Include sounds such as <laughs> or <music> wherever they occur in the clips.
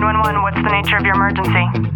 911, what's the nature of your emergency?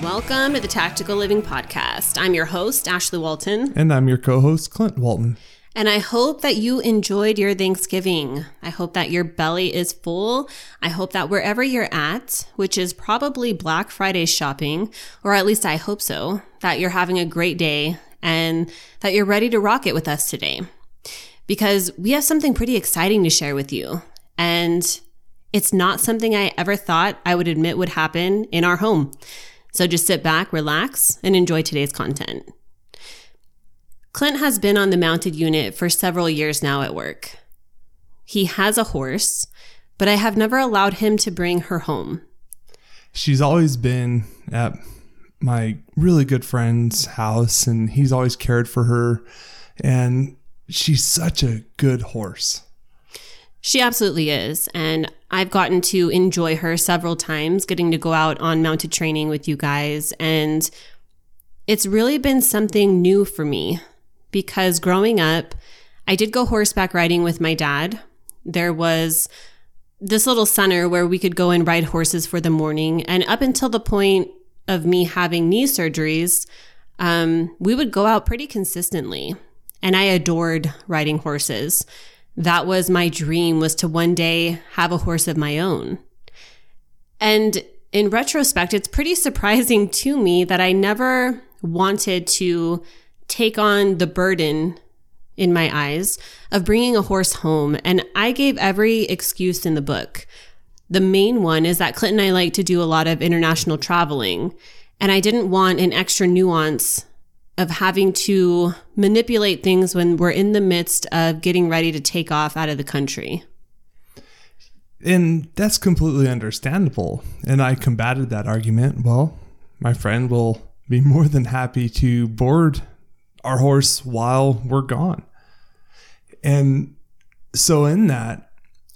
Welcome to the Tactical Living Podcast. I'm your host, Ashley Walton, And I'm your co host, Clint Walton. And I hope that you enjoyed your Thanksgiving. I hope that your belly is full. I hope that wherever you're at, which is probably Black Friday shopping, or at least I hope so, that you're having a great day and that you're ready to rock it with us today. Because we have something pretty exciting to share with you. And it's not something I ever thought I would admit would happen in our home. So just sit back, relax, and enjoy today's content. Clint has been on the mounted unit for several years now at work. He has a horse, but I have never allowed him to bring her home. She's always been at my really good friend's house, and he's always cared for her. And she's such a good horse. She absolutely is. And I've gotten to enjoy her several times, getting to go out on mounted training with you guys. And it's really been something new for me because growing up, I did go horseback riding with my dad. There was this little center where we could go and ride horses for the morning. And up until the point of me having knee surgeries, um, we would go out pretty consistently. And I adored riding horses that was my dream was to one day have a horse of my own. And in retrospect, it's pretty <laughs> surprising to me that I never wanted to take on the burden in my eyes of bringing a horse home. And I gave every excuse in the book. The main one is that Clint and I like to do a lot of international traveling. And I didn't want an extra nuance of having to manipulate things when we're in the midst of getting ready to take off out of the country. And that's completely understandable. And I combated that argument. Well, my friend will be more than happy to board our horse while we're gone. And so, in that,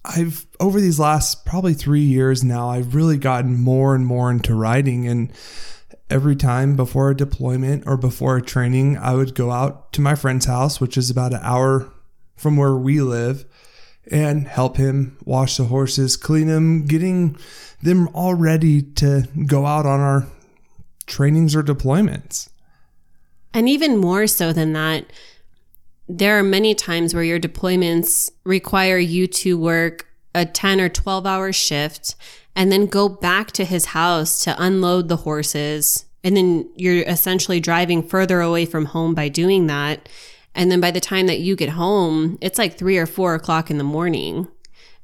I've over these last probably three years now, I've really gotten more and more into riding. And every time before a deployment or before a training, I would go out to my friend's house, which is about an hour from where we live, and help him wash the horses, clean them, getting them all ready to go out on our trainings or deployments. And even more so than that, there are many times where your deployments require you to work a 10 or 12 hour shift and then go back to his house to unload the horses. And then you're essentially driving further away from home by doing that. And then by the time that you get home, it's like three or four o'clock in the morning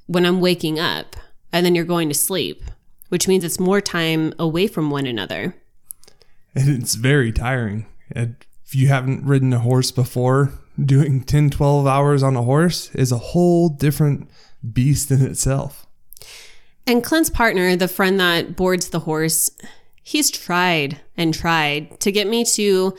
when I'm waking up. And then you're going to sleep, which means it's more time away from one another. And it's very tiring. And if you haven't ridden a horse before, <laughs> doing 10, 12 hours on a horse is a whole different beast in itself. And Clint's partner, the friend that boards the horse, he's tried and tried to get me to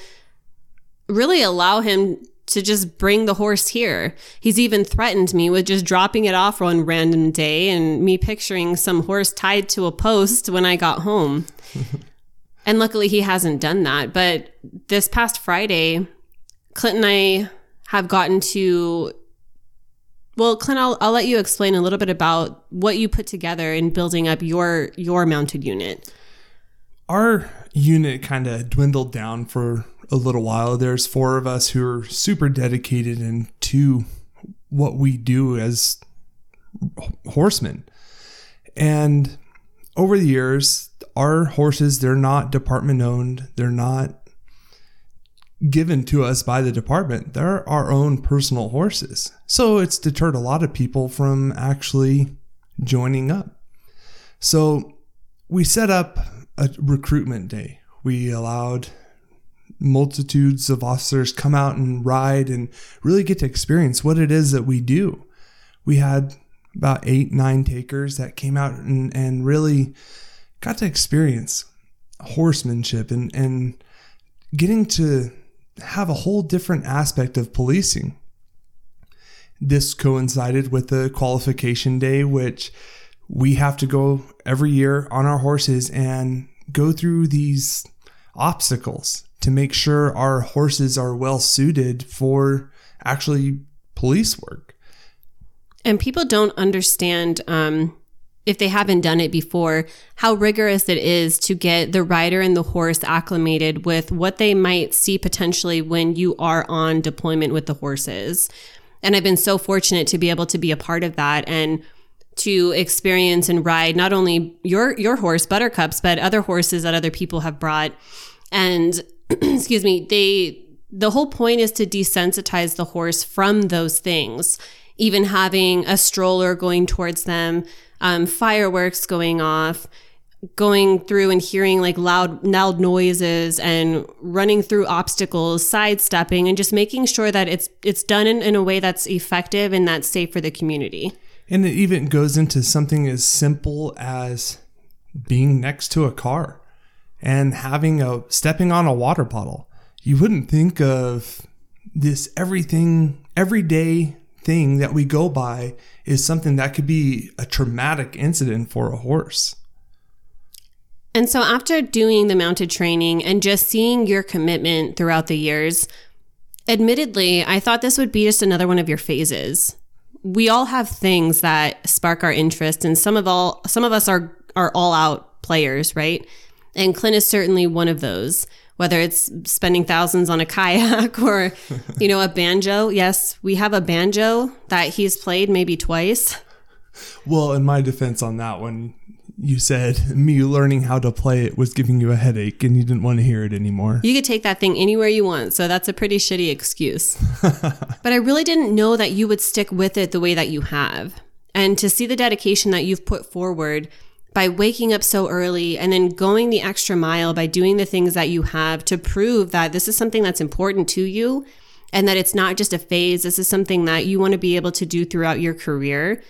really allow him to just bring the horse here. He's even threatened me with just dropping it off one random day and me picturing some horse tied to a post when I got home. <laughs> and luckily he hasn't done that. But this past Friday, Clint and I have gotten to well, Clint, I'll, I'll let you explain a little bit about what you put together in building up your your mounted unit. Our unit kind of dwindled down for a little while. There's four of us who are super dedicated and to what we do as horsemen. And over the years, our horses, they're not department owned. They're not given to us by the department. They're our own personal horses. So it's deterred a lot of people from actually joining up. So we set up a recruitment day. We allowed multitudes of officers come out and ride and really get to experience what it is that we do. We had about eight, nine takers that came out and, and really got to experience horsemanship and, and getting to have a whole different aspect of policing. This coincided with the qualification day, which we have to go every year on our horses and go through these obstacles to make sure our horses are well suited for actually police work. And people don't understand, um, if they haven't done it before, how rigorous it is to get the rider and the horse acclimated with what they might see potentially when you are on deployment with the horses. And I've been so fortunate to be able to be a part of that and to experience and ride not only your your horse buttercups but other horses that other people have brought and <clears throat> excuse me they the whole point is to desensitize the horse from those things even having a stroller going towards them um, fireworks going off going through and hearing like loud loud noises and running through obstacles sidestepping and just making sure that it's it's done in, in a way that's effective and that's safe for the community And it even goes into something as simple as being next to a car and having a stepping on a water bottle. You wouldn't think of this everything everyday thing that we go by is something that could be a traumatic incident for a horse. And so after doing the mounted training and just seeing your commitment throughout the years, admittedly, I thought this would be just another one of your phases. We all have things that spark our interest and some of all some of us are are all out players, right? And Clint is certainly one of those. Whether it's spending thousands on a kayak <laughs> or, you know, a banjo. Yes, we have a banjo that he's played maybe twice. Well, in my defense on that one, you said me learning how to play it was giving you a headache and you didn't want to hear it anymore. You could take that thing anywhere you want. So that's a pretty shitty excuse. <laughs> but I really didn't know that you would stick with it the way that you have. And to see the dedication that you've put forward by waking up so early and then going the extra mile by doing the things that you have to prove that this is something that's important to you and that it's not just a phase. This is something that you want to be able to do throughout your career.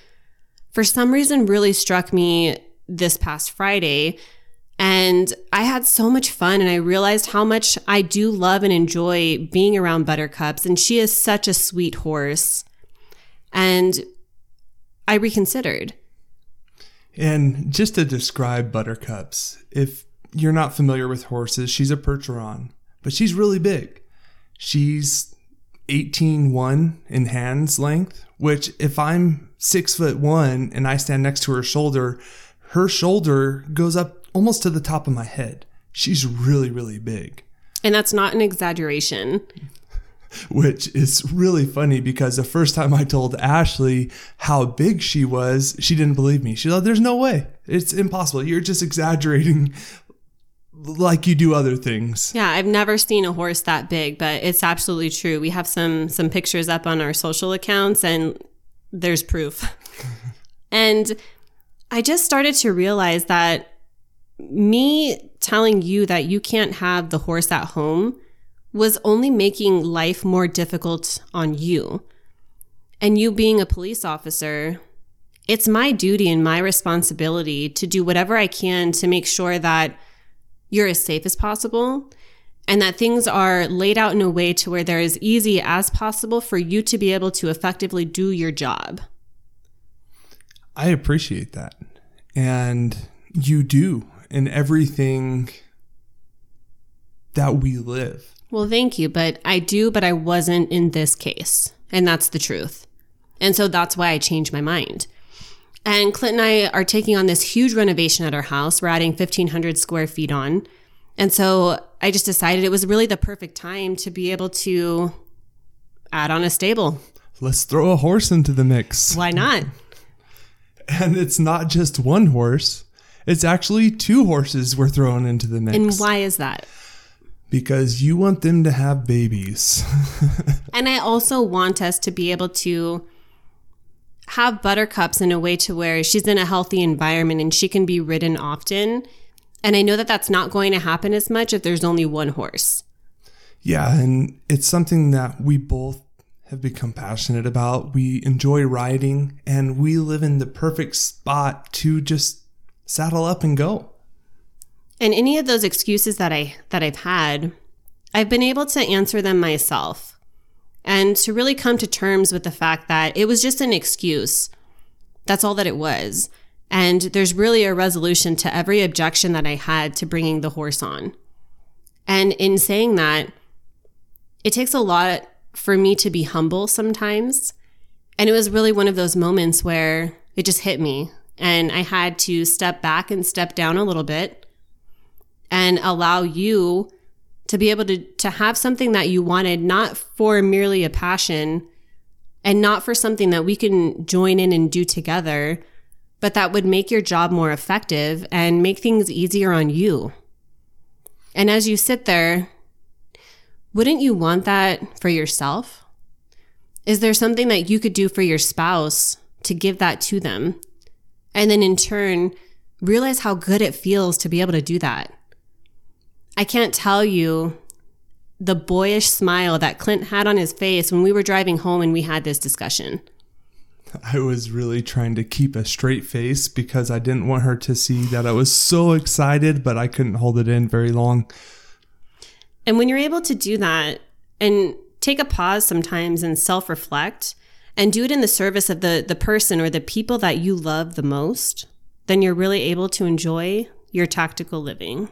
For some reason, really struck me this past Friday. And I had so much fun and I realized how much I do love and enjoy being around Buttercups. And she is such a sweet horse. And I reconsidered. And just to describe Buttercups, if you're not familiar with horses, she's a Percheron, but she's really big. She's 18.1 in hands length, which if I'm six foot one and I stand next to her shoulder, her shoulder goes up almost to the top of my head. She's really, really big. And that's not an exaggeration. <laughs> Which is really funny because the first time I told Ashley how big she was, she didn't believe me. She thought, There's no way. It's impossible. You're just exaggerating <laughs> like you do other things. Yeah, I've never seen a horse that big, but it's absolutely true. We have some some pictures up on our social accounts and there's proof. <laughs> and I just started to realize that me telling you that you can't have the horse at home was only making life more difficult on you. And you being a police officer, it's my duty and my responsibility to do whatever I can to make sure that you're as safe as possible and that things are laid out in a way to where they're as easy as possible for you to be able to effectively do your job. I appreciate that. And you do And everything that we live. Well, thank you, but I do, but I wasn't in this case. And that's the truth. And so that's why I changed my mind. And Clint and I are taking on this huge renovation at our house. We're adding 1,500 square feet on. And so I just decided it was really the perfect time to be able to add on a stable. Let's throw a horse into the mix. Why not? <laughs> And it's not just one horse, it's actually two horses we're throwing into the mix. And why is that? Because you want them to have babies. <laughs> and I also want us to be able to have buttercups in a way to where she's in a healthy environment and she can be ridden often. And I know that that's not going to happen as much if there's only one horse. Yeah, and it's something that we both have become passionate about. We enjoy riding and we live in the perfect spot to just saddle up and go. And any of those excuses that I that I've had, I've been able to answer them myself and to really come to terms with the fact that it was just an excuse. That's all that it was. And there's really a resolution to every objection that I had to bringing the horse on. And in saying that, it takes a lot for me to be humble sometimes. And it was really one of those moments where it just hit me. And I had to step back and step down a little bit and allow you to be able to, to have something that you wanted, not for merely a passion and not for something that we can join in and do together, but that would make your job more effective and make things easier on you. And as you sit there, wouldn't you want that for yourself? Is there something that you could do for your spouse to give that to them? And then in turn, realize how good it feels to be able to do that. I can't tell you the boyish smile that Clint had on his face when we were driving home and we had this discussion. I was really trying to keep a straight face because I didn't want her to see that I was so excited, but I couldn't hold it in very long. And when you're able to do that and take a pause sometimes and self reflect and do it in the service of the, the person or the people that you love the most, then you're really able to enjoy your tactical living.